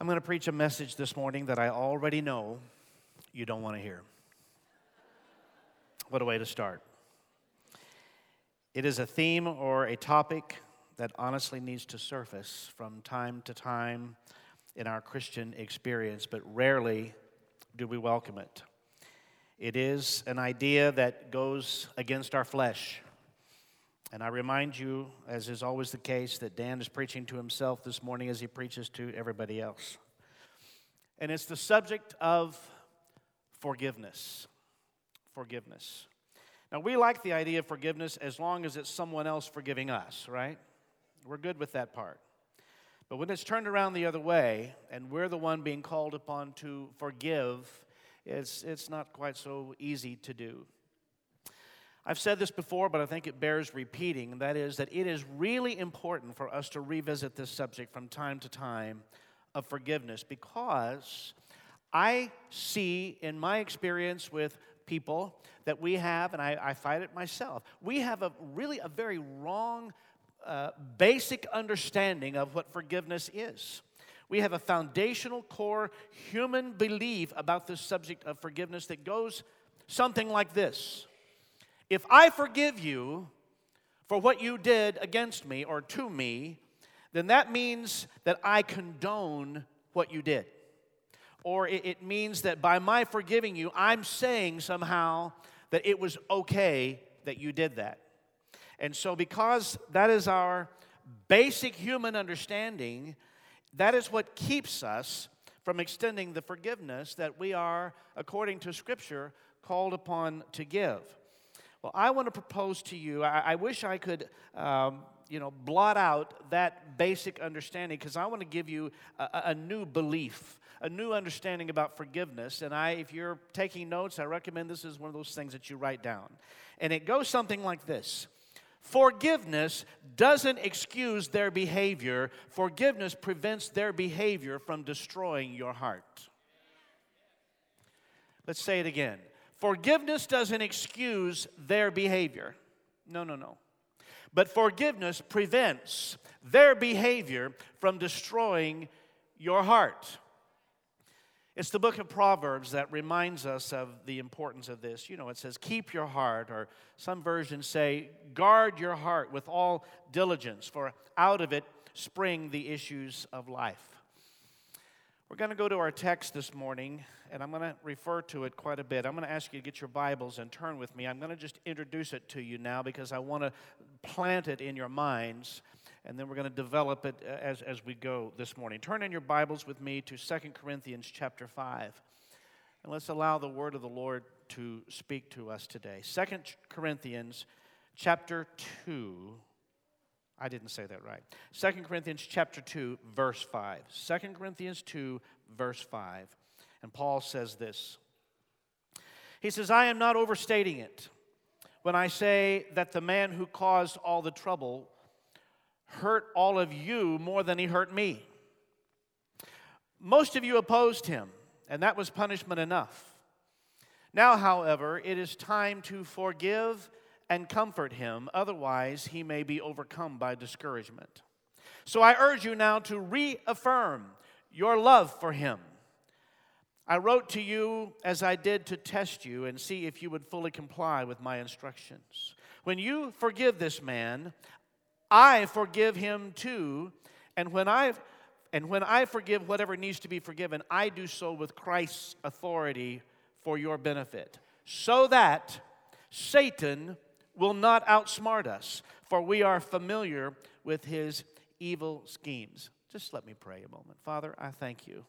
I'm going to preach a message this morning that I already know you don't want to hear. What a way to start. It is a theme or a topic that honestly needs to surface from time to time in our Christian experience, but rarely do we welcome it. It is an idea that goes against our flesh. And I remind you, as is always the case, that Dan is preaching to himself this morning as he preaches to everybody else. And it's the subject of forgiveness. Forgiveness. Now, we like the idea of forgiveness as long as it's someone else forgiving us, right? We're good with that part. But when it's turned around the other way and we're the one being called upon to forgive, it's, it's not quite so easy to do. I've said this before, but I think it bears repeating, and that is that it is really important for us to revisit this subject from time to time of forgiveness because I see in my experience with people that we have, and I, I fight it myself, we have a really a very wrong uh, basic understanding of what forgiveness is. We have a foundational core human belief about this subject of forgiveness that goes something like this If I forgive you for what you did against me or to me, then that means that I condone what you did. Or it, means that by my forgiving you, I'm saying somehow that it was okay that you did that. And so, because that is our basic human understanding, that is what keeps us from extending the forgiveness that we are, according to Scripture, called upon to give. Well, I want to propose to you, I, I wish I could. Um, you know, blot out that basic understanding because I want to give you a, a, new belief, a new understanding about forgiveness. And I, if you're taking notes, I recommend this is one of those things that you write down. And it goes something like this Forgiveness doesn't excuse their behavior, forgiveness prevents their behavior from destroying your heart. Let's say it again. Forgiveness doesn't excuse their behavior. No, no, no. But forgiveness prevents their behavior from destroying your heart. It's the book of Proverbs that reminds us of the importance of this. You know, it says, Keep your heart, or some versions say, Guard your heart with all diligence, for out of it spring the issues of life. We're going to go to our text this morning, and I'm going to refer to it quite a bit. I'm going to ask you to get your Bibles and turn with me. I'm going to just introduce it to you now because I want to plant it in your minds and then we're going to develop it uh, as, as we go this morning. Turn in your Bibles with me to Second Corinthians chapter 5. And let's allow the word of the Lord to speak to us today. Second Corinthians chapter 2. I didn't say that right. Second Corinthians chapter 2, verse 5. Second Corinthians 2, verse 5. And Paul says this. He says, I am not overstating it when I say that the man who caused all the trouble hurt all of you more than he hurt me. Most of you opposed him, and that was punishment enough. Now, however, it is time to forgive and comfort him, otherwise, he may be overcome by discouragement. So I urge you now to reaffirm your love for him. I wrote to you as I did to test you and see if you would fully comply with my instructions. When you forgive this man, I forgive him too. And when I and when I forgive whatever needs to be forgiven, I do so with Christ's authority for your benefit, so that Satan will not outsmart us, for we are familiar with his evil schemes. Just let me pray a moment. Father, I thank you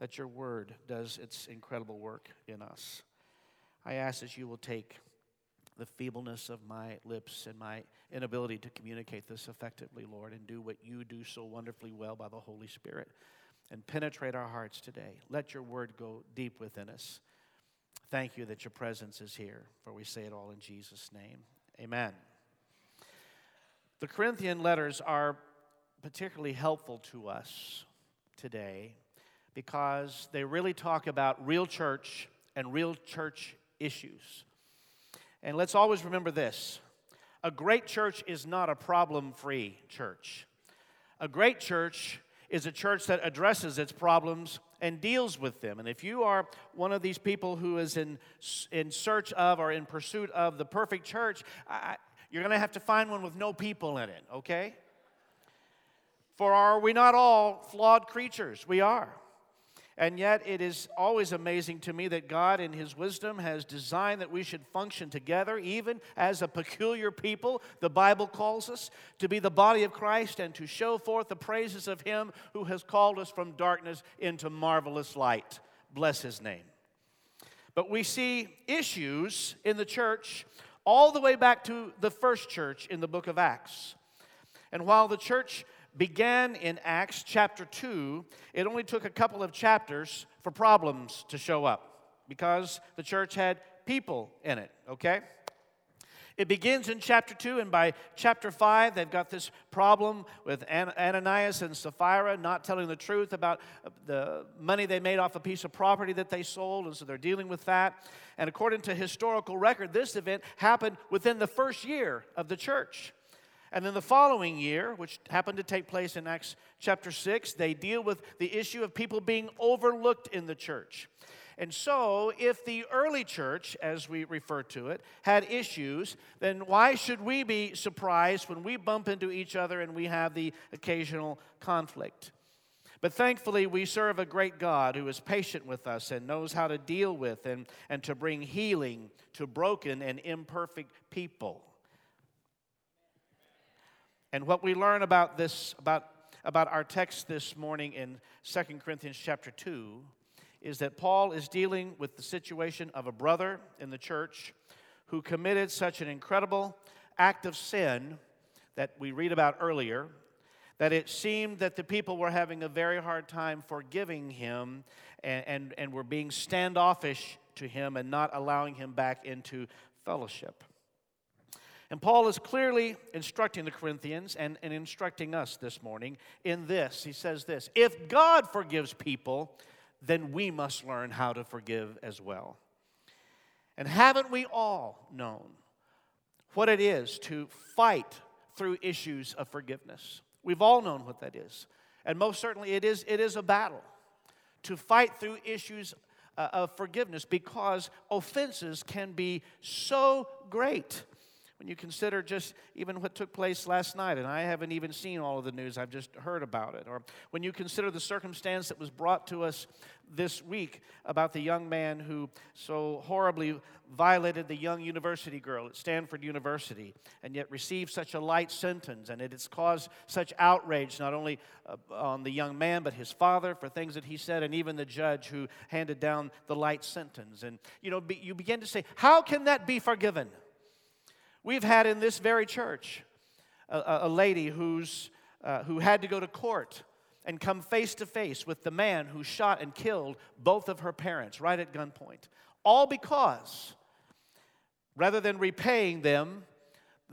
that your word does its incredible work in us. I ask that you will take the feebleness of my lips and my inability to communicate this effectively, Lord, and do what you do so wonderfully well by the Holy Spirit and penetrate our hearts today. Let your word go deep within us. Thank you that your presence is here, for we say it all in Jesus' name. Amen. The Corinthian letters are particularly helpful to us today because they really talk about real church and real church issues. And let's always remember this a great church is not a problem free church. A great church is a church that addresses its problems and deals with them. And if you are one of these people who is in, in search of or in pursuit of the perfect church, I, you're going to have to find one with no people in it, okay? For are we not all flawed creatures? We are. And yet, it is always amazing to me that God, in His wisdom, has designed that we should function together, even as a peculiar people. The Bible calls us to be the body of Christ and to show forth the praises of Him who has called us from darkness into marvelous light. Bless His name. But we see issues in the church all the way back to the first church in the book of Acts. And while the church began in Acts chapter 2, it only took a couple of chapters for problems to show up because the church had people in it, okay? It begins in chapter 2, and by chapter 5, they've got this problem with Ananias and Sapphira not telling the truth about the money they made off a piece of property that they sold, and so they're dealing with that. And according to historical record, this event happened within the first year of the church. And then the following year, which happened to take place in Acts chapter 6, they deal with the issue of people being overlooked in the church. And so, if the early church, as we refer to it, had issues, then why should we be surprised when we bump into each other and we have the occasional conflict? But thankfully, we serve a great God who is patient with us and knows how to deal with and, and to bring healing to broken and imperfect people. And what we learn about this, about, about our text this morning in 2 Corinthians chapter 2, is that Paul is dealing with the situation of a brother in the church who committed such an incredible act of sin that we read about earlier that it seemed that the people were having a very hard time forgiving him and, and, and were being standoffish to him and not allowing him back into fellowship. And Paul is clearly instructing the Corinthians and, and instructing us this morning in this. He says this If God forgives people, then we must learn how to forgive as well. And haven't we all known what it is to fight through issues of forgiveness? We've all known what that is. And most certainly it is, it is a battle to fight through issues uh, of forgiveness because offenses can be so great when you consider just even what took place last night, and I haven't even seen all of the news, I've just heard about it. Or when you consider the circumstance that was brought to us this week about the young man who so horribly violated the young university girl at Stanford University and yet received such a light sentence, and it has caused such outrage not only uh, on the young man but his father for things that he said, and even the judge who handed down the light sentence. And you know, you begin to say, how can that be forgiven? We've had in this very church a, a lady who's, uh, who had to go to court and come face to face with the man who shot and killed both of her parents right at gunpoint. All because, rather than repaying them,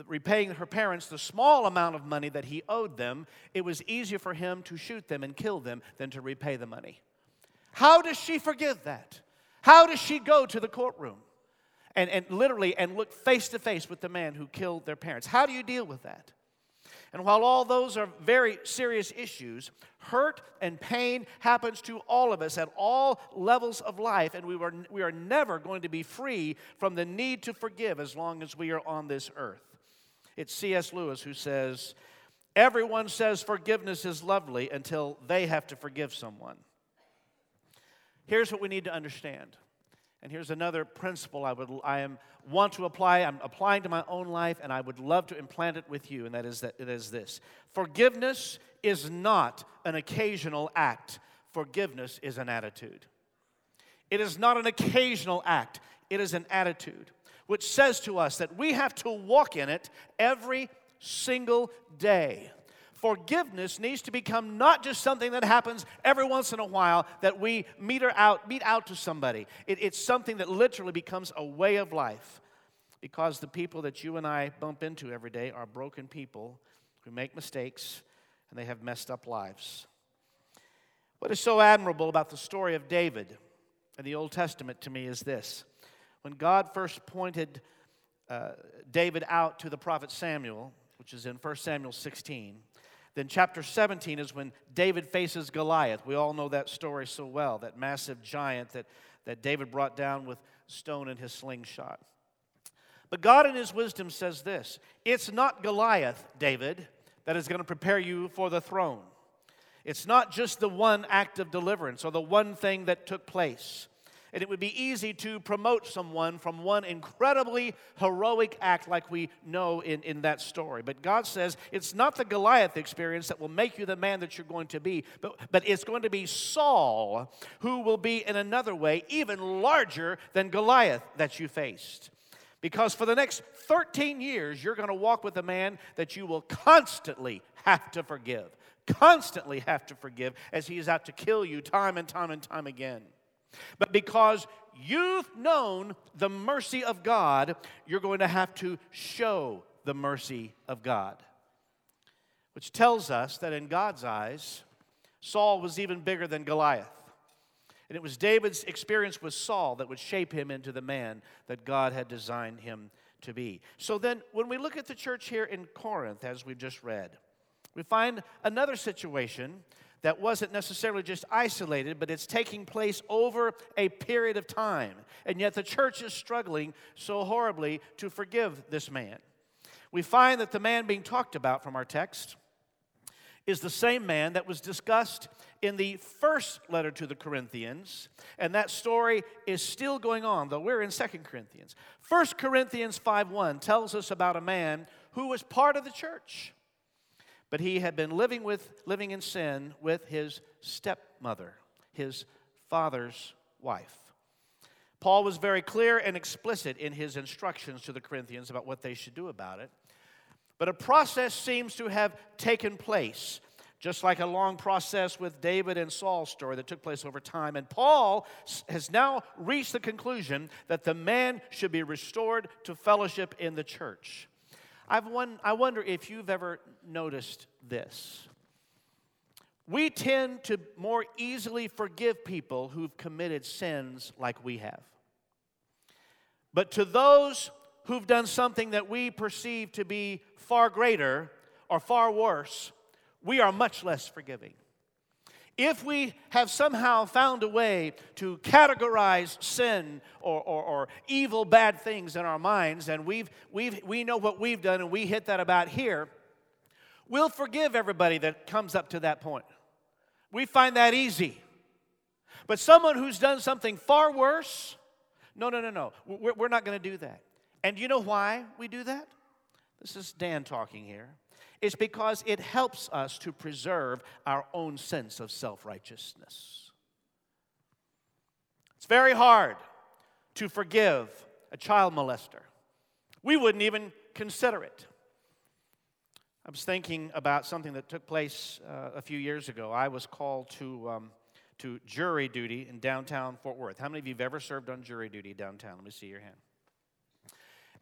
repaying her parents the small amount of money that he owed them, it was easier for him to shoot them and kill them than to repay the money. How does she forgive that? How does she go to the courtroom? And, and literally and look face to face with the man who killed their parents. How do you deal with that? And while all those are very serious issues, hurt and pain happens to all of us at all levels of life, and we, were, we are never going to be free from the need to forgive as long as we are on this earth. It's C.S. Lewis who says, Everyone says forgiveness is lovely until they have to forgive someone. Here's what we need to understand and here's another principle I would I am want to apply. I'm applying to my own life, and I would love to implant it with you, and that is that it is this: forgiveness is not an occasional act. Forgiveness is an attitude. It is not an occasional act. It is an attitude, which says to us that we have to walk in it every single day forgiveness needs to become not just something that happens every once in a while that we meter out, mete out to somebody. It, it's something that literally becomes a way of life because the people that you and I bump into every day are broken people who make mistakes and they have messed up lives. What is so admirable about the story of David in the Old Testament to me is this. When God first pointed uh, David out to the prophet Samuel, which is in 1 Samuel 16, Then, chapter 17 is when David faces Goliath. We all know that story so well that massive giant that, that David brought down with stone in his slingshot. But God, in his wisdom, says this It's not Goliath, David, that is going to prepare you for the throne. It's not just the one act of deliverance or the one thing that took place. And it would be easy to promote someone from one incredibly heroic act like we know in, in that story. But God says it's not the Goliath experience that will make you the man that you're going to be, but, but it's going to be Saul who will be in another way even larger than Goliath that you faced. Because for the next 13 years, you're going to walk with a man that you will constantly have to forgive. Constantly have to forgive as he is out to kill you time and time and time again. But because you've known the mercy of God, you're going to have to show the mercy of God. Which tells us that in God's eyes, Saul was even bigger than Goliath. And it was David's experience with Saul that would shape him into the man that God had designed him to be. So then, when we look at the church here in Corinth, as we've just read, we find another situation that wasn't necessarily just isolated, but it's taking place over a period of time. And yet the church is struggling so horribly to forgive this man. We find that the man being talked about from our text is the same man that was discussed in the first letter to the Corinthians, and that story is still going on, though we're in Second Corinthians. First Corinthians 5:1 tells us about a man who was part of the church, but he had been living with living in sin with his stepmother, his father's wife. Paul was very clear and explicit in his instructions to the Corinthians about what they should do about it. But a process seems to have taken place, just like a long process with David and Saul's story that took place over time. And Paul has now reached the conclusion that the man should be restored to fellowship in the church. I've one, I wonder if you've ever noticed this. We tend to more easily forgive people who've committed sins like we have. But to those who've done something that we perceive to be far greater or far worse, we are much less forgiving. If we have somehow found a way to categorize sin or, or, or, evil, bad things in our minds, and we've, we've, we know what we've done and we hit that about here, we'll forgive everybody that comes up to that point. We find that easy. But someone who's done something far worse, no, no, no, no. We're, we're not going to do that. And you know why we do that? This is Dan talking here. It's because it helps us to preserve our own sense of self righteousness. It's very hard to forgive a child molester. We wouldn't even consider it. I was thinking about something that took place uh, a few years ago. I was called to, um, to jury duty in downtown Fort Worth. How many of you have ever served on jury duty downtown? Let me see your hand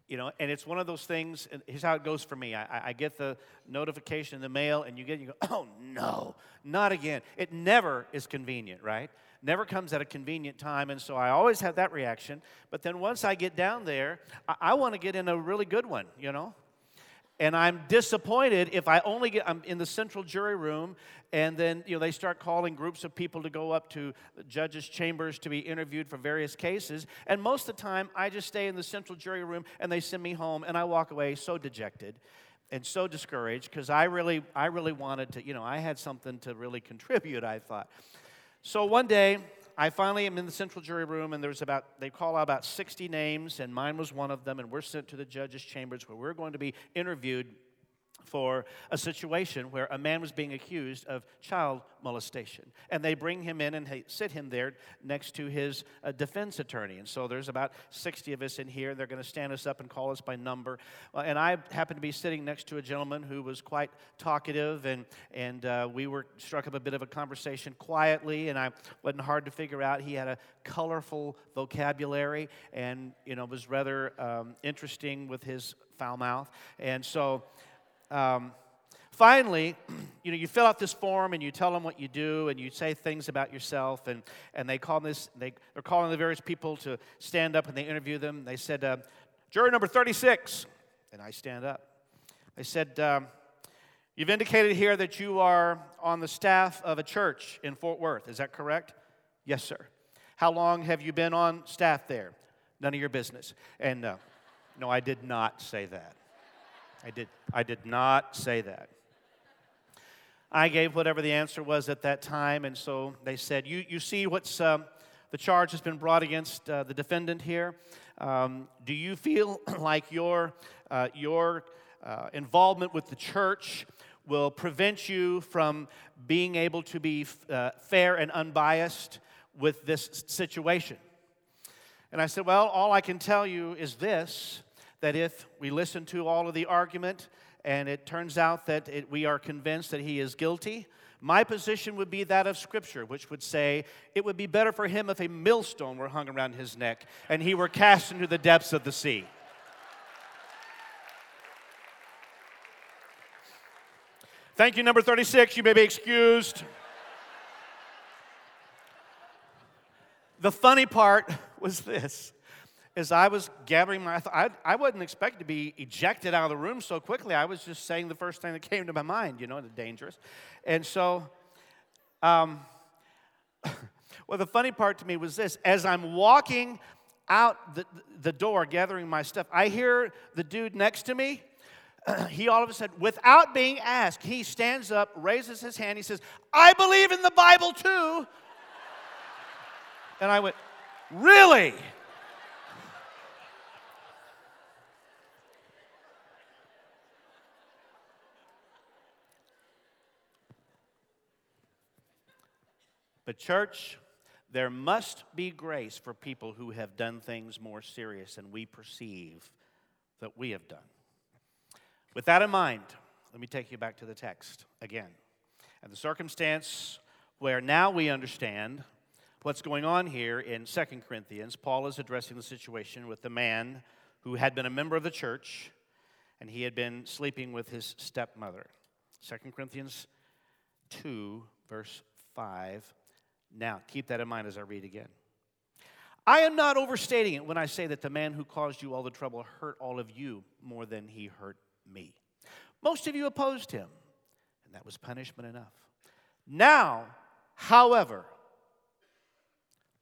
you know and it's one of those things here's how it goes for me. I, I, get the notification in the mail and you get you go oh no not again. It never is convenient right? Never comes at a convenient time and so i always have that reaction. But then once i get down there i, I want to get in a really good one you know and I'm disappointed if I only get, I'm in the central jury room, and then, you know, they start calling groups of people to go up to the judges' chambers to be interviewed for various cases. And most of the time, I just stay in the central jury room and they send me home, and I walk away so dejected and so discouraged because I really, I really wanted to, you know, I had something to really contribute, I thought. So one day, I finally am in the central jury room, and there's about, they call out about 60 names, and mine was one of them, and we're sent to the judge's chambers where we're going to be interviewed for a situation where a man was being accused of child molestation. And they bring him in and sit him there next to his uh, defense attorney. And so there's about 60 of us in here. They're going to stand us up and call us by number. Uh, and I happened to be sitting next to a gentleman who was quite talkative, and, and uh, we were struck up a bit of a conversation quietly, and I wasn't hard to figure out. He had a colorful vocabulary and, you know, was rather um, interesting with his foul mouth. And so um, finally, you know, you fill out this form and you tell them what you do and you say things about yourself and, and they call this, they, they're calling the various people to stand up and they interview them. They said, uh, jury number 36. And I stand up. They said, um, You've indicated here that you are on the staff of a church in Fort Worth. Is that correct? Yes, sir. How long have you been on staff there? None of your business. And uh, no, I did not say that. I did, I did not say that. I gave whatever the answer was at that time, and so they said, You, you see what's um, the charge has been brought against uh, the defendant here. Um, do you feel like your, uh, your uh, involvement with the church will prevent you from being able to be uh, fair and unbiased with this situation? And I said, Well, all I can tell you is this that if we listen to all of the argument and it turns out that it, we are convinced that he is guilty, my position would be that of Scripture, which would say it would be better for him if a millstone were hung around his neck and he were cast into the depths of the sea. Thank you, number 36. You may be excused. The funny part was this as I was gathering my, I, I wasn't expecting to be ejected out of the room so quickly. I was just saying the first thing that came to my mind, you know, it's dangerous. And so, um, well, the funny part to me was this as I'm walking out the, the door gathering my stuff, I hear the dude next to me. he all of a sudden, without being asked, he stands up, raises his hand, he says, I believe in the Bible too. and I went, Really? But, church, there must be grace for people who have done things more serious than we perceive that we have done. With that in mind, let me take you back to the text again. And the circumstance where now we understand what's going on here in Second Corinthians, Paul is addressing the situation with the man who had been a member of the church and he had been sleeping with his stepmother. Second Corinthians 2, verse 5 now, keep that in mind as I read again. I am not overstating it when I say that the man who caused you all the trouble hurt all of you more than he hurt me. Most of you opposed him, and that was punishment enough. Now, however,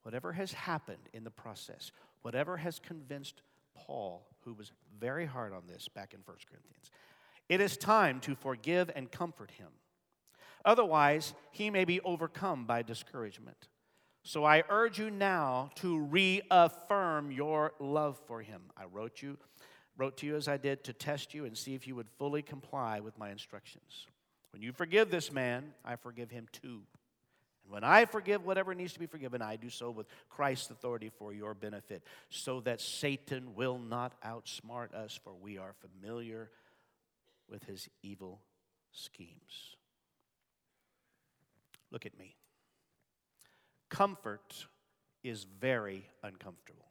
whatever has happened in the process, whatever has convinced Paul, who was very hard on this back in 1 Corinthians, it is time to forgive and comfort him Otherwise, he may be overcome by discouragement. So I urge you now to reaffirm your love for him. I wrote you wrote to you as I did to test you and see if you would fully comply with my instructions. When you forgive this man, I forgive him too. And when I forgive whatever needs to be forgiven, I do so with Christ's authority for your benefit, so that Satan will not outsmart us, for we are familiar with his evil schemes. Look at me. Comfort is very uncomfortable.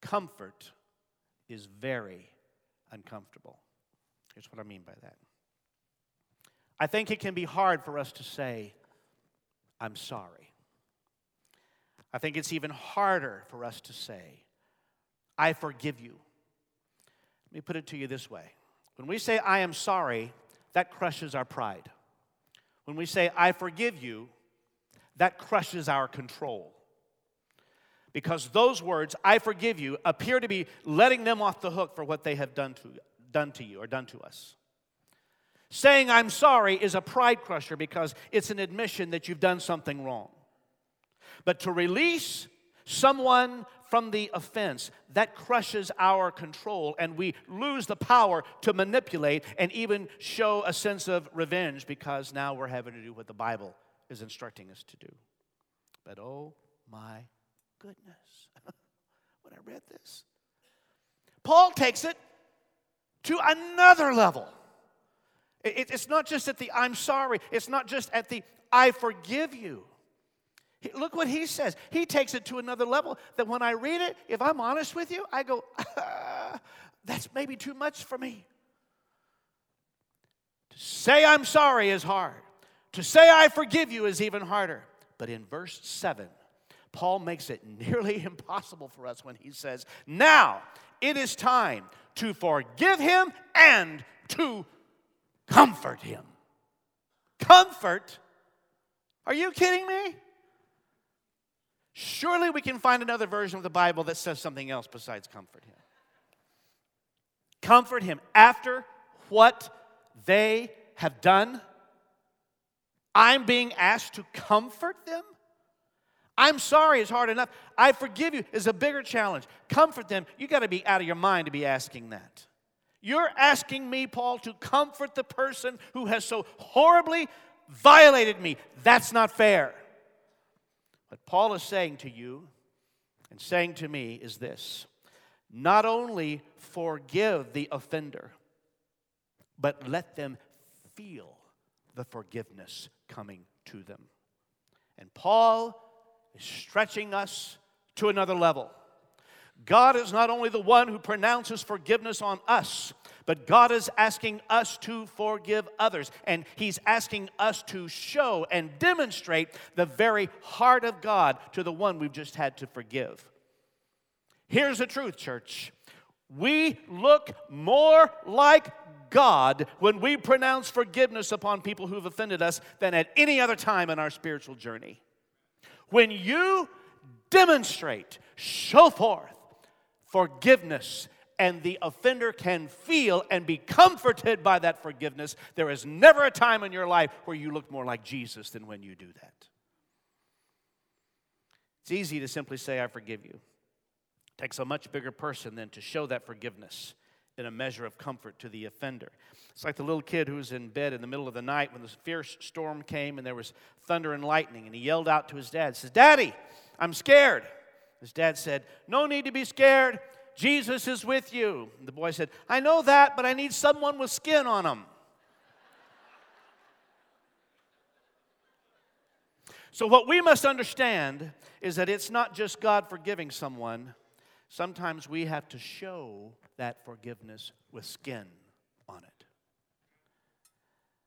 Comfort is very uncomfortable. Here's what I mean by that. I think it can be hard for us to say, I'm sorry. I think it's even harder for us to say, I forgive you. Let me put it to you this way when we say, I am sorry, that crushes our pride. When we say, I forgive you, that crushes our control. Because those words, I forgive you, appear to be letting them off the hook for what they have done to, done to you or done to us. Saying I'm sorry is a pride crusher because it's an admission that you've done something wrong. But to release someone from the offense, that crushes our control, and we lose the power to manipulate and even show a sense of revenge because now we're having to do what the Bible is instructing us to do. But oh my goodness, when I read this, Paul takes it to another level. It's not just at the I'm sorry, it's not just at the I forgive you. Look what he says. He takes it to another level that when I read it, if I'm honest with you, I go, ah, that's maybe too much for me. To say I'm sorry is hard. To say I forgive you is even harder. But in verse 7, Paul makes it nearly impossible for us when he says, Now it is time to forgive him and to comfort him. Comfort? Are you kidding me? Surely we can find another version of the Bible that says something else besides comfort him. Comfort him after what they have done. I'm being asked to comfort them. I'm sorry is hard enough. I forgive you is a bigger challenge. Comfort them. You got to be out of your mind to be asking that. You're asking me, Paul, to comfort the person who has so horribly violated me. That's not fair. What Paul is saying to you and saying to me is this not only forgive the offender, but let them feel the forgiveness coming to them. And Paul is stretching us to another level. God is not only the one who pronounces forgiveness on us, but God is asking us to forgive others. And He's asking us to show and demonstrate the very heart of God to the one we've just had to forgive. Here's the truth, church. We look more like God when we pronounce forgiveness upon people who've offended us than at any other time in our spiritual journey. When you demonstrate, show forth forgiveness, and the offender can feel and be comforted by that forgiveness, there is never a time in your life where you look more like Jesus than when you do that. It's easy to simply say, I forgive you. It takes a much bigger person than to show that forgiveness in a measure of comfort to the offender. It's like the little kid who was in bed in the middle of the night when this fierce storm came and there was thunder and lightning, and he yelled out to his dad, says, Daddy, I'm scared. His dad said, No need to be scared. Jesus is with you. The boy said, I know that, but I need someone with skin on them. So, what we must understand is that it's not just God forgiving someone, sometimes we have to show that forgiveness with skin on it.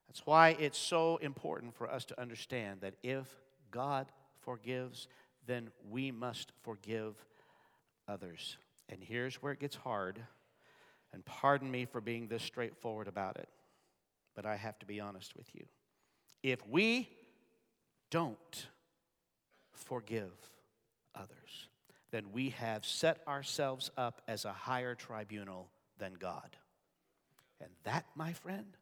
That's why it's so important for us to understand that if God forgives, then we must forgive others. And here's where it gets hard. And pardon me for being this straightforward about it, but I have to be honest with you. If we don't forgive others, then we have set ourselves up as a higher tribunal than God. And that, my friend,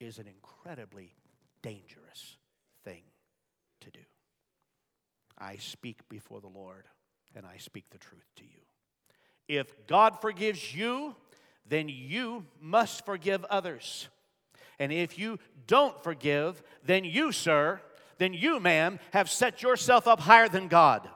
is an incredibly dangerous thing to do. I speak before the Lord, and I speak the truth to you. If God forgives you, then you must forgive others. And if you don't forgive, then you, sir, then you, ma'am, have set yourself up higher than God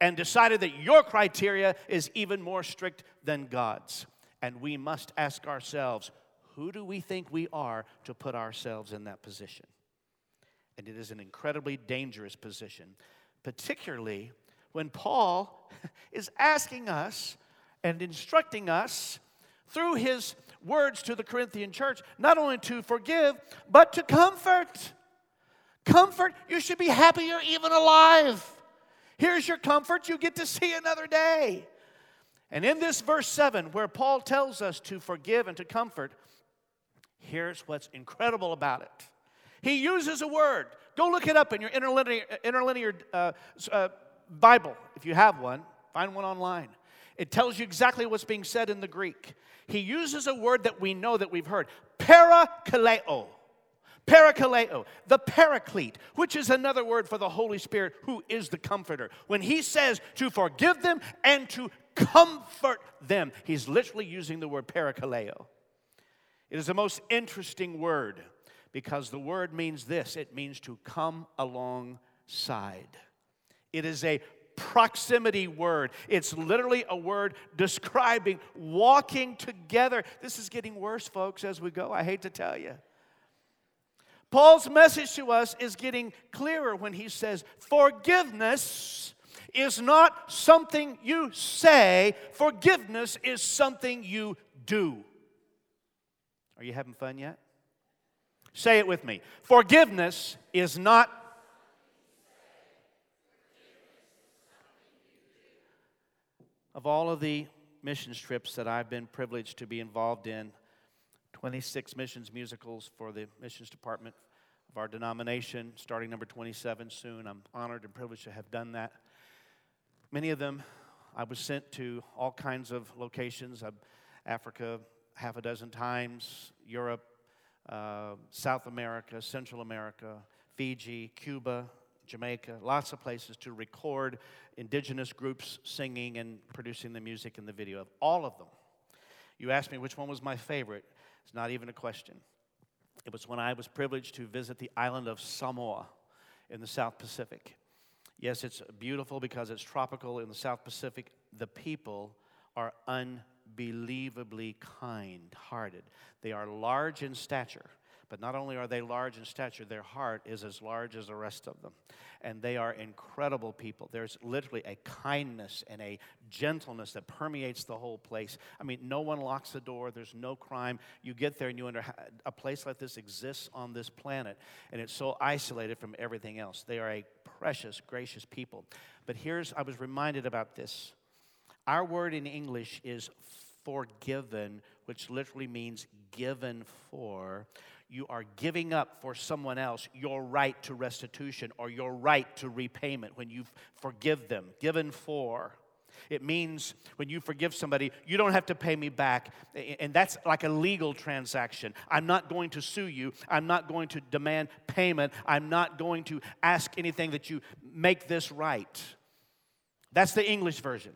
and decided that your criteria is even more strict than God's. And we must ask ourselves, who do we think we are to put ourselves in that position? And it is an incredibly dangerous position, particularly when Paul is asking us and instructing us through his words to the Corinthian church not only to forgive, but to comfort. Comfort, you should be happy you're even alive. Here's your comfort, you get to see another day. And in this verse 7, where Paul tells us to forgive and to comfort, here's what's incredible about it. He uses a word. Go look it up in your interlinear, interlinear uh, uh, Bible, if you have one. Find one online. It tells you exactly what's being said in the Greek. He uses a word that we know that we've heard parakaleo. Parakaleo, the paraclete, which is another word for the Holy Spirit, who is the comforter. When he says to forgive them and to comfort them, he's literally using the word parakaleo. It is the most interesting word because the word means this it means to come alongside. It is a proximity word. It's literally a word describing walking together. This is getting worse, folks, as we go. I hate to tell you. Paul's message to us is getting clearer when he says, Forgiveness is not something you say, forgiveness is something you do. Are you having fun yet? Say it with me. Forgiveness is not of all of the mission trips that I've been privileged to be involved in, 26 missions musicals for the missions department of our denomination, starting number 27 soon. I'm honored and privileged to have done that. Many of them I was sent to all kinds of locations Africa, half a dozen times, Europe, uh, South America, Central America, Fiji, Cuba, Jamaica, lots of places to record indigenous groups singing and producing the music and the video of all of them. You asked me which one was my favorite. It's not even a question. It was when I was privileged to visit the island of Samoa in the South Pacific. Yes, it's beautiful because it's tropical in the South Pacific. The people are unbelievably kind hearted, they are large in stature. But not only are they large in stature, their heart is as large as the rest of them. And they are incredible people. There's literally a kindness and a gentleness that permeates the whole place. I mean, no one locks the door, there's no crime. You get there and you wonder, a place like this exists on this planet, and it's so isolated from everything else. They are a precious, gracious people. But here's, I was reminded about this. Our word in English is forgiven, which literally means given for you are giving up for someone else your right to restitution or your right to repayment when you forgive them, given for. It means when you forgive somebody, you don't have to pay me back. And that's like a legal transaction. I'm not going to sue you. I'm not going to demand payment. I'm not going to ask anything that you make this right. That's the English version.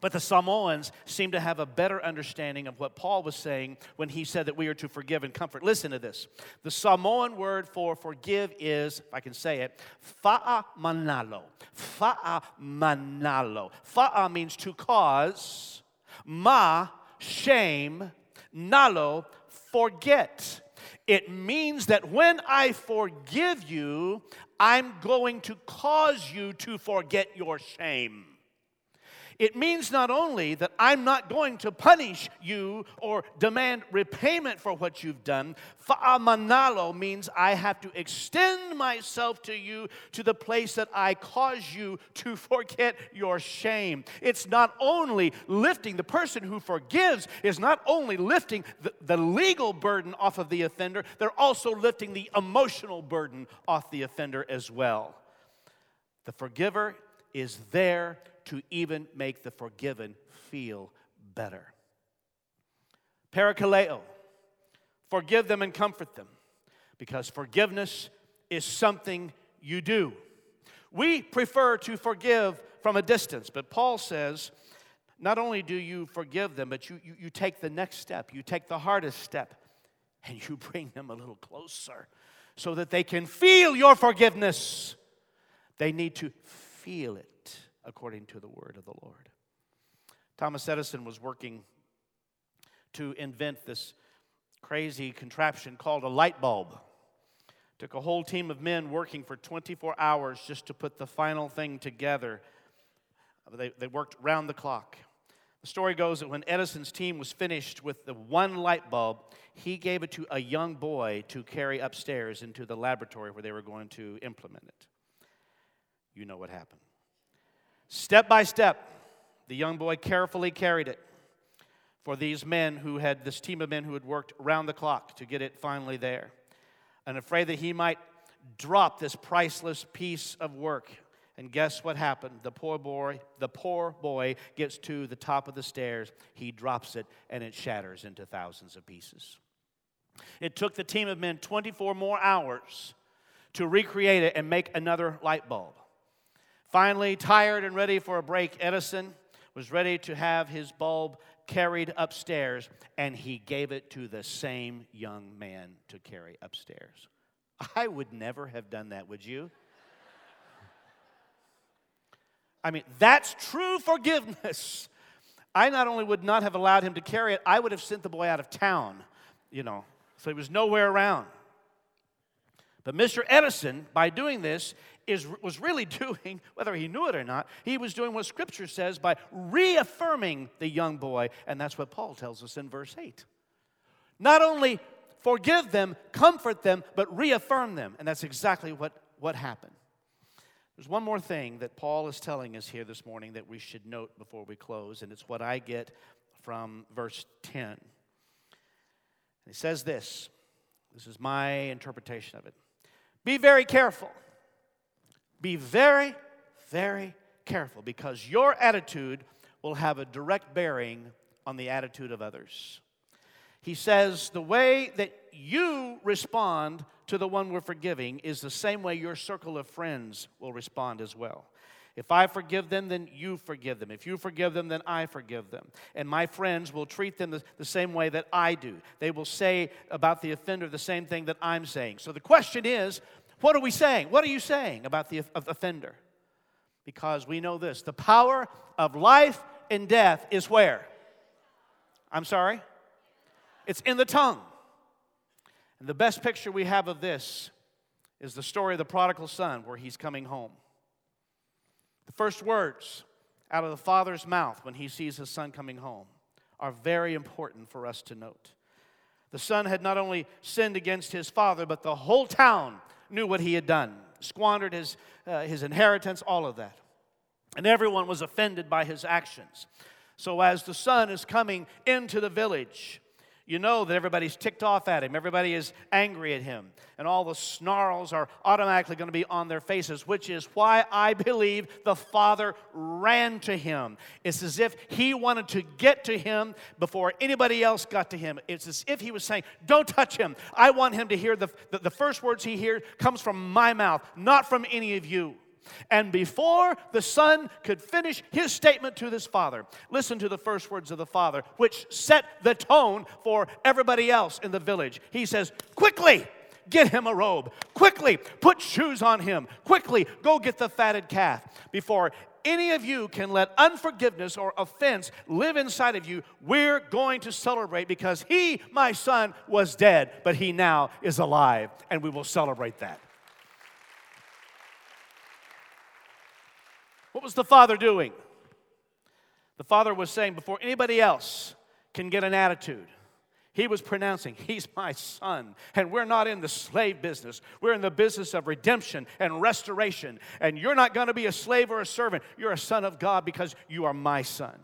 But the Samoans seem to have a better understanding of what Paul was saying when he said that we are to forgive and comfort. Listen to this. The Samoan word for forgive is, if I can say it, fa'a manalo. Fa'a manalo. Fa'a means to cause, ma, shame, nalo, forget. It means that when I forgive you, I'm going to cause you to forget your shame. It means not only that I'm not going to punish you or demand repayment for what you've done. Fa'amanalo means I have to extend myself to you to the place that I cause you to forget your shame. It's not only lifting, the person who forgives is not only lifting the, the legal burden off of the offender, they're also lifting the emotional burden off the offender as well. The forgiver is there to even make the forgiven feel better. Parakaleo, forgive them and comfort them, because forgiveness is something you do. We prefer to forgive from a distance, but Paul says, not only do you forgive them, but you, you, you take the next step, you take the hardest step, and you bring them a little closer so that they can feel your forgiveness. They need to feel it according to the word of the Lord. Thomas Edison was working to invent this crazy contraption called a light bulb. Took a whole team of men working for 24 hours just to put the final thing together. They, they worked round the clock. The story goes that when Edison's team was finished with the one light bulb, he gave it to a young boy to carry upstairs into the laboratory where they were going to implement it. You know what happened. Step by step, the young boy carefully carried it for these men who had, this team of men who had worked round the clock to get it finally there. And afraid that he might drop this priceless piece of work. And guess what happened? The poor boy, the poor boy gets to the top of the stairs, he drops it, and it shatters into thousands of pieces. It took the team of men 24 more hours to recreate it and make another light bulb. Finally, tired and ready for a break, Edison was ready to have his bulb carried upstairs, and he gave it to the same young man to carry upstairs. I would never have done that, would you? I mean, that's true forgiveness. I not only would not have allowed him to carry it, I would have sent the boy out of town, you know, so he was nowhere around. But Mr. Edison, by doing this, is, was really doing, whether he knew it or not, he was doing what Scripture says by reaffirming the young boy. And that's what Paul tells us in verse 8. Not only forgive them, comfort them, but reaffirm them. And that's exactly what, what happened. There's one more thing that Paul is telling us here this morning that we should note before we close, and it's what I get from verse 10. he says this this is my interpretation of it. Be very careful. Be very, very careful because your attitude will have a direct bearing on the attitude of others. He says the way that you respond to the one we're forgiving is the same way your circle of friends will respond as well. If I forgive them, then you forgive them. If you forgive them, then I forgive them. And my friends will treat them the, the, same way that I do. They will say about the offender the same thing that I'm saying. So the question is what are we saying? What are you saying about the offender? Because we know this the power of life and death is where? I'm sorry? It's in the tongue. And the best picture we have of this is the story of the prodigal son where he's coming home. The first words out of the father's mouth when he sees his son coming home are very important for us to note. The son had not only sinned against his father, but the whole town knew what he had done, squandered his, uh, his inheritance, all of that. And everyone was offended by his actions. So, as the son is coming into the village, you know that everybody's ticked off at him, everybody is angry at him, and all the snarls are automatically going to be on their faces, which is why I believe the father ran to him. It's as if he wanted to get to him before anybody else got to him. It's as if he was saying, Don't touch him. I want him to hear the, the, the first words he hears comes from my mouth, not from any of you. And before the son could finish his statement to his father, listen to the first words of the father, which set the tone for everybody else in the village. He says, Quickly, get him a robe. Quickly, put shoes on him. Quickly, go get the fatted calf. Before any of you can let unforgiveness or offense live inside of you, we're going to celebrate because he, my son, was dead, but he now is alive, and we will celebrate that. What was the father doing? The father was saying, before anybody else can get an attitude, he was pronouncing, He's my son. And we're not in the slave business. We're in the business of redemption and restoration. And you're not going to be a slave or a servant. You're a son of God because you are my son.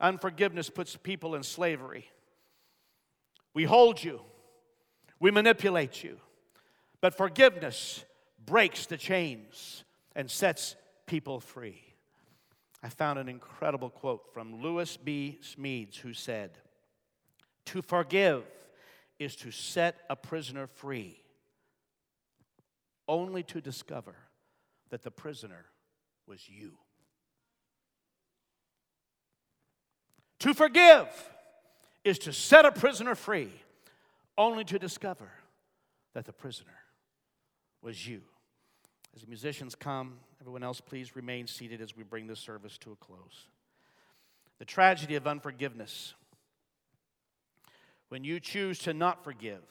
Unforgiveness puts people in slavery. We hold you, we manipulate you. But forgiveness breaks the chains and sets people free. I found an incredible quote from Lewis B. Smedes, who said, To forgive is to set a prisoner free, only to discover that the prisoner was you. To forgive is to set a prisoner free, only to discover that the prisoner was you. As the musicians come, everyone else please remain seated as we bring this service to a close. The tragedy of unforgiveness, when you choose to not forgive,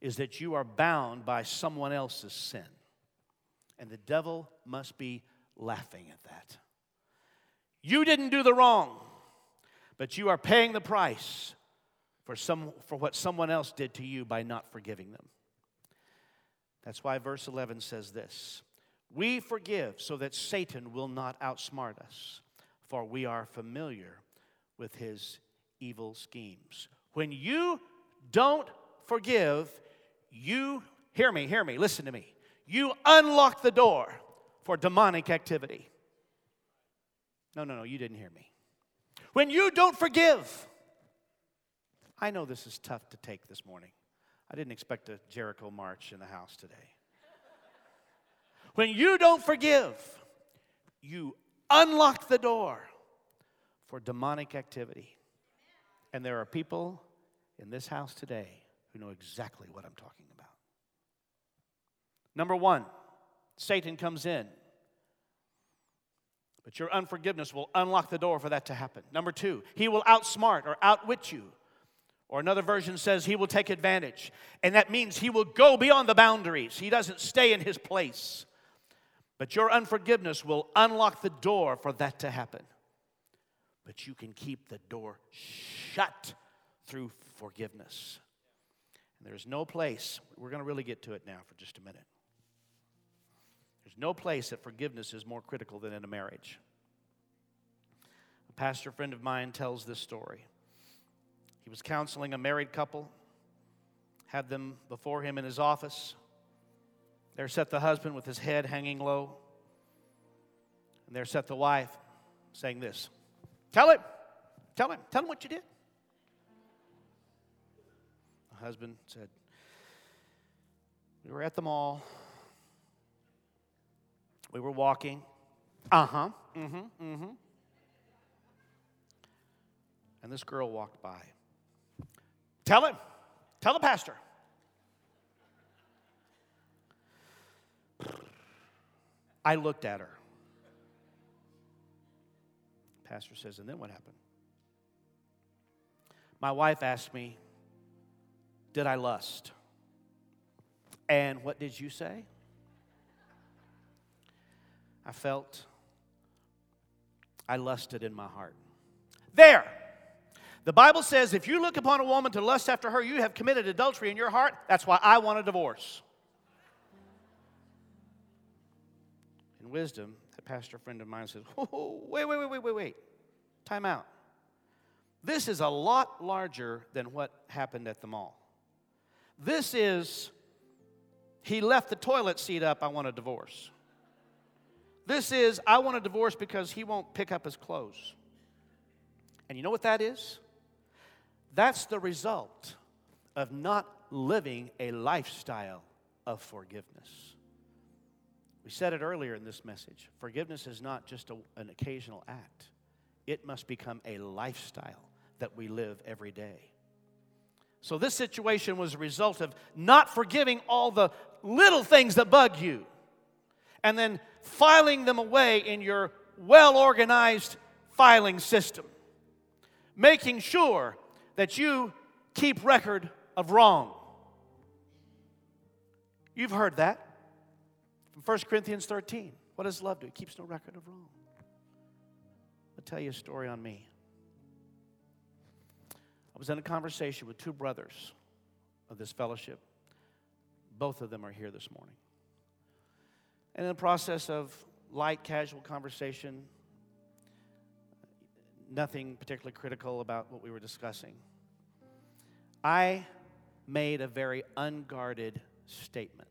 is that you are bound by someone else's sin. And the devil must be laughing at that. You didn't do the wrong, but you are paying the price for, some, for what someone else did to you by not forgiving them. That's why verse 11 says this We forgive so that Satan will not outsmart us, for we are familiar with his evil schemes. When you don't forgive, you, hear me, hear me, listen to me, you unlock the door for demonic activity. No, no, no, you didn't hear me. When you don't forgive, I know this is tough to take this morning. I didn't expect a Jericho march in the house today. When you don't forgive, you unlock the door for demonic activity. And there are people in this house today who know exactly what I'm talking about. Number one, Satan comes in. But your unforgiveness will unlock the door for that to happen. Number two, he will outsmart or outwit you. Or another version says he will take advantage. And that means he will go beyond the boundaries. He doesn't stay in his place. But your unforgiveness will unlock the door for that to happen. But you can keep the door shut through forgiveness. And there's no place, we're going to really get to it now for just a minute. There's no place that forgiveness is more critical than in a marriage. A pastor friend of mine tells this story. He was counseling a married couple, had them before him in his office. There sat the husband with his head hanging low. And there sat the wife saying this Tell him, tell him, tell him what you did. The husband said, We were at the mall. We were walking. Uh huh. Mm hmm. Mm hmm. And this girl walked by. Tell him. Tell the pastor. I looked at her. Pastor says, and then what happened? My wife asked me, Did I lust? And what did you say? I felt I lusted in my heart. There. The Bible says if you look upon a woman to lust after her, you have committed adultery in your heart. That's why I want a divorce. In wisdom, a pastor friend of mine says, oh, wait, wait, wait, wait, wait, wait. Time out. This is a lot larger than what happened at the mall. This is, he left the toilet seat up, I want a divorce. This is, I want a divorce because he won't pick up his clothes. And you know what that is? That's the result of not living a lifestyle of forgiveness. We said it earlier in this message forgiveness is not just a, an occasional act, it must become a lifestyle that we live every day. So, this situation was a result of not forgiving all the little things that bug you and then filing them away in your well organized filing system, making sure that you keep record of wrong. You've heard that from 1 Corinthians 13. What does love do? It keeps no record of wrong. I'll tell you a story on me. I was in a conversation with two brothers of this fellowship. Both of them are here this morning. And in the process of light, casual conversation, nothing particularly critical about what we were discussing, I made a very unguarded statement,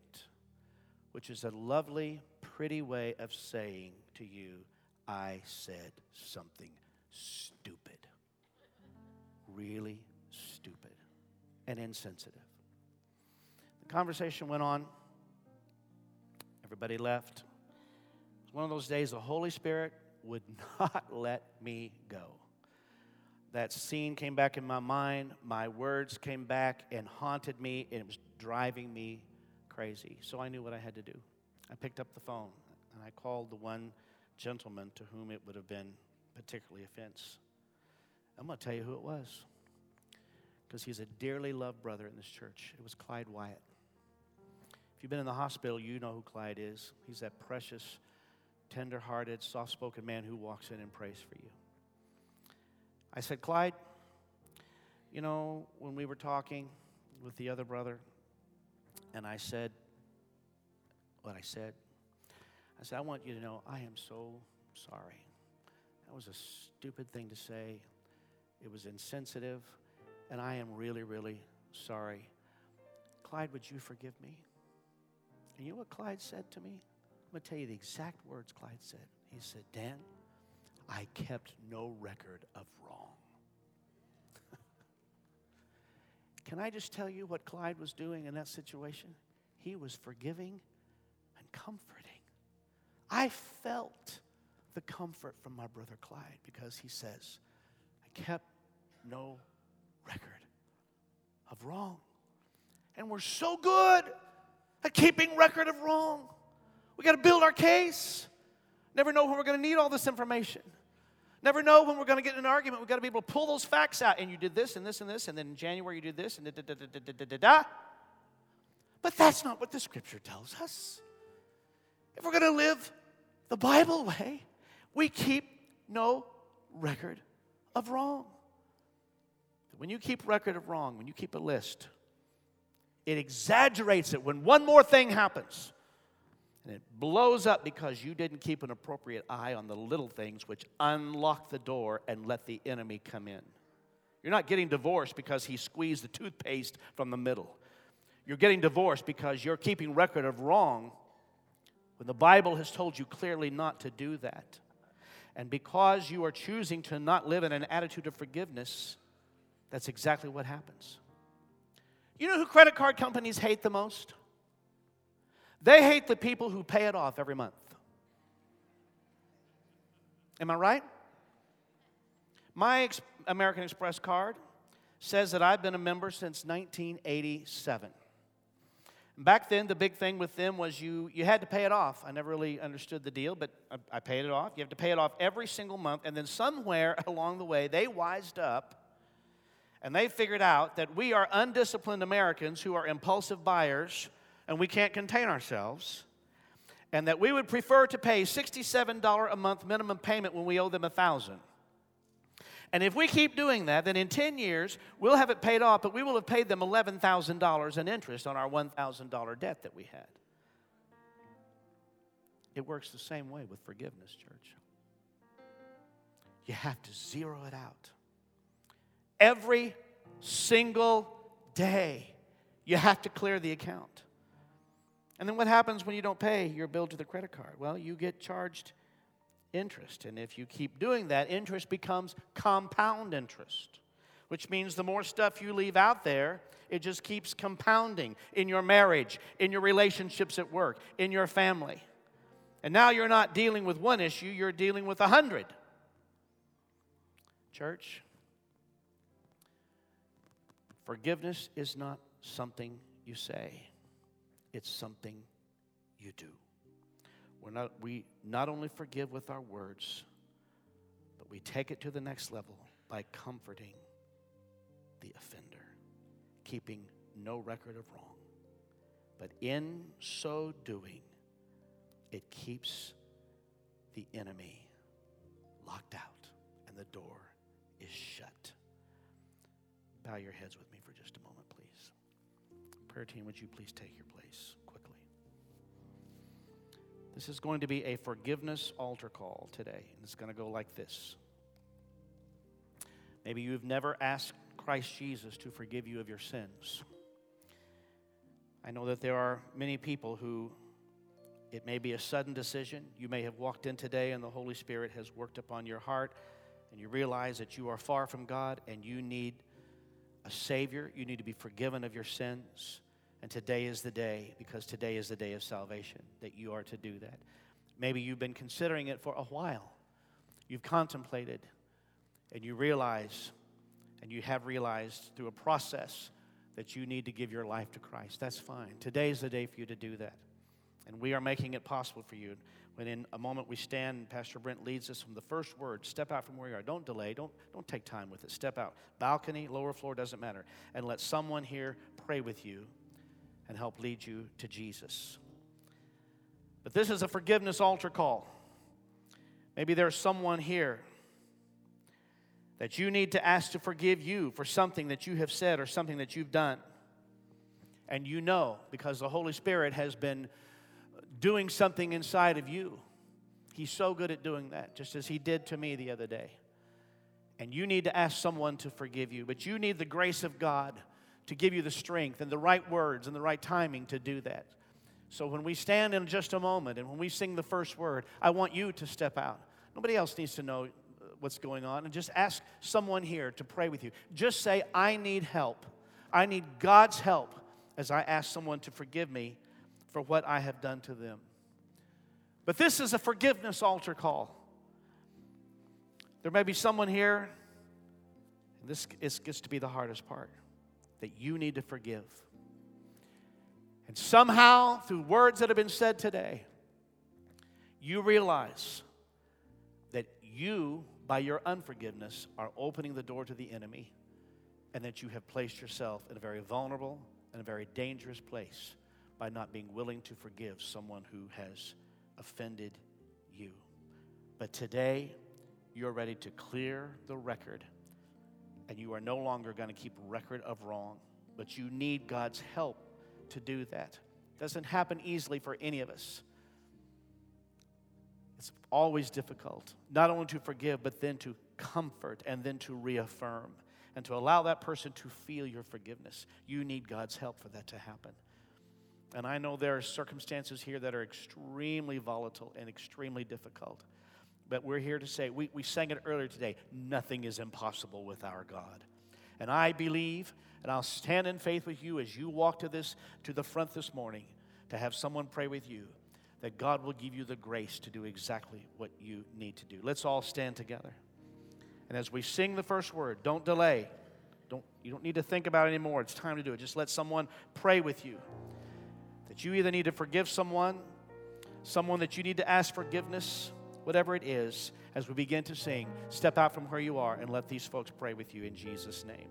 which is a lovely, pretty way of saying to you, I said something stupid. Really stupid and insensitive. The conversation went on. Everybody left. It was one of those days the Holy Spirit would not let me go. That scene came back in my mind. My words came back and haunted me, and it was driving me crazy. So I knew what I had to do. I picked up the phone and I called the one gentleman to whom it would have been particularly offense. I'm going to tell you who it was because he's a dearly loved brother in this church. It was Clyde Wyatt. If you've been in the hospital, you know who Clyde is. He's that precious, tender hearted, soft spoken man who walks in and prays for you. I said, Clyde, you know, when we were talking with the other brother, and I said what I said, I said, I want you to know I am so sorry. That was a stupid thing to say. It was insensitive, and I am really, really sorry. Clyde, would you forgive me? And you know what Clyde said to me? I'm going to tell you the exact words Clyde said. He said, Dan, I kept no record of wrong. Can I just tell you what Clyde was doing in that situation? He was forgiving and comforting. I felt the comfort from my brother Clyde because he says, I kept no record of wrong. And we're so good at keeping record of wrong. We got to build our case. Never know when we're going to need all this information. Never know when we're going to get in an argument. We've got to be able to pull those facts out. And you did this and this and this, and then in January you did this, and da da da da da da da da. But that's not what the scripture tells us. If we're going to live the Bible way, we keep no record of wrong. When you keep record of wrong, when you keep a list, it exaggerates it when one more thing happens. And it blows up because you didn't keep an appropriate eye on the little things which unlock the door and let the enemy come in. You're not getting divorced because he squeezed the toothpaste from the middle. You're getting divorced because you're keeping record of wrong when the Bible has told you clearly not to do that. And because you are choosing to not live in an attitude of forgiveness, that's exactly what happens. You know who credit card companies hate the most? They hate the people who pay it off every month. Am I right? My ex- American Express card says that I've been a member since 1987. Back then, the big thing with them was you, you had to pay it off. I never really understood the deal, but I, I paid it off. You have to pay it off every single month. And then somewhere along the way, they wised up and they figured out that we are undisciplined Americans who are impulsive buyers and we can't contain ourselves, and that we would prefer to pay $67 a month minimum payment when we owe them a 1000 and if we keep doing that, then in 10 years, we'll have it paid off, but we will have paid them $11,000 in interest on our $1,000 debt that we had. It works the same way with forgiveness, church. You have to zero it out. Every single day, you have to clear the account. And then what happens when you don't pay your bill to the credit card? Well, you get charged interest. And if you keep doing that, interest becomes compound interest, which means the more stuff you leave out there, it just keeps compounding in your marriage, in your relationships at work, in your family. And now you're not dealing with one issue, you're dealing with a hundred. Church, forgiveness is not something you say it's something you do. We're not, we not only forgive with our words, but we take it to the next level by comforting the offender, keeping no record of wrong. But in so doing, it keeps the enemy locked out and the door is shut. Bow your heads with me Prayer team, would you please take your place quickly? This is going to be a forgiveness altar call today, and it's going to go like this. Maybe you've never asked Christ Jesus to forgive you of your sins. I know that there are many people who it may be a sudden decision. You may have walked in today and the Holy Spirit has worked upon your heart and you realize that you are far from God and you need a Savior. You need to be forgiven of your sins. And today is the day, because today is the day of salvation, that you are to do that. Maybe you've been considering it for a while. You've contemplated, and you realize, and you have realized through a process that you need to give your life to Christ. That's fine. Today is the day for you to do that. And we are making it possible for you. When in a moment we stand Pastor Brent leads us from the first word, step out from where you are. Don't delay. Don't, don't take time with it. Step out. Balcony, lower floor, doesn't matter. And let someone here pray with you and help lead you to Jesus. But this is a forgiveness altar call. Maybe there's someone here that you need to ask to forgive you for something that you have said or something that you've done. And you know because the Holy Spirit has been doing something inside of you. He's so good at doing that, just as He did to me the other day. And you need to ask someone to forgive you, but you need the grace of God to give you the strength and the right words and the right timing to do that. So when we stand in just a moment and when we sing the first word, I want you to step out. Nobody else needs to know uh, what's going on. And just ask someone here to pray with you. Just say, I need help. I need God's help as I ask someone to forgive me for what I have done to them. But this is a forgiveness altar call. There may be someone here, and this gets to be the hardest part that you need to forgive. And somehow, through words that have been said today, you realize that you, by your unforgiveness, are opening the door to the enemy and that you have placed yourself in a very vulnerable and a very dangerous place by not being willing to forgive someone who has offended you. But today, you're ready to clear the record and you are no longer going to keep record of wrong. But you need God's help to do that. Doesn't happen easily for any of us. It's always difficult, not only to forgive, but then to comfort and then to reaffirm. and to allow that person to feel your forgiveness. You need God's help for that to happen. And I know there are circumstances here that are extremely volatile and extremely difficult. But we're here to say, we, we sang it earlier today nothing is impossible with our God. And I believe, and I'll stand in faith with you as you walk to this to the front this morning to have someone pray with you, that God will give you the grace to do exactly what you need to do. Let's all stand together. And as we sing the first word, don't delay. Don't, you don't need to think about it anymore. It's time to do it. Just let someone pray with you. That you either need to forgive someone, someone that you need to ask forgiveness, whatever it is, as we begin to sing, step out from where you are and let these folks pray with you in Jesus' name.